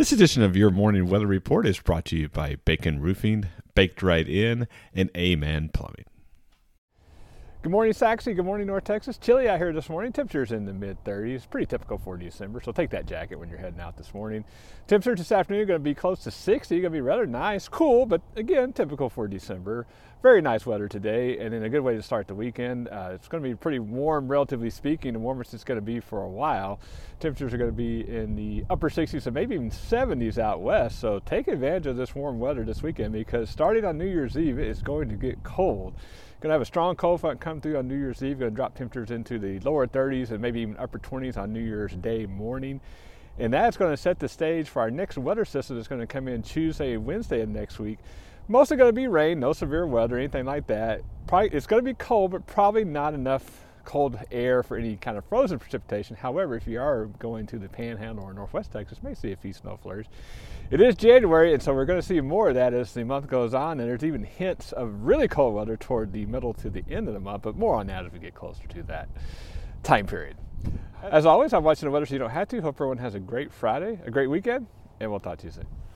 This edition of your morning weather report is brought to you by Bacon Roofing, Baked Right In, and A Mann Plumbing. Good morning, Sachse. Good morning, North Texas. Chilly out here this morning. Temperatures in the mid 30s. Pretty typical for December, so take that jacket when you're heading out this morning. Temperatures this afternoon are going to be close to 60. Going to be rather nice, cool, but again, typical for December. Very nice weather today, and in a good way to start the weekend. Uh, it's going to be pretty warm, relatively speaking, the warmest it's going to be for a while. Temperatures are going to be in the upper 60s and maybe even 70s out west, so take advantage of this warm weather this weekend because starting on New Year's Eve, it's going to get cold. Going to have a strong cold front come through on New Year's Eve. Going to drop temperatures into the lower 30s and maybe even upper 20s on New Year's Day morning. And that's going to set the stage for our next weather system that's going to come in Tuesday and Wednesday of next week. Mostly going to be rain, no severe weather, anything like that. Probably, it's going to be cold, but probably not enough cold air for any kind of frozen precipitation. However, if you are going to the Panhandle or Northwest Texas, may see a few snow flurries. It is January, and so we're going to see more of that as the month goes on. And there's even hints of really cold weather toward the middle to the end of the month, but more on that as we get closer to that time period. As always, I'm watching the weather so you don't have to. Hope everyone has a great Friday, a great weekend, and we'll talk to you soon.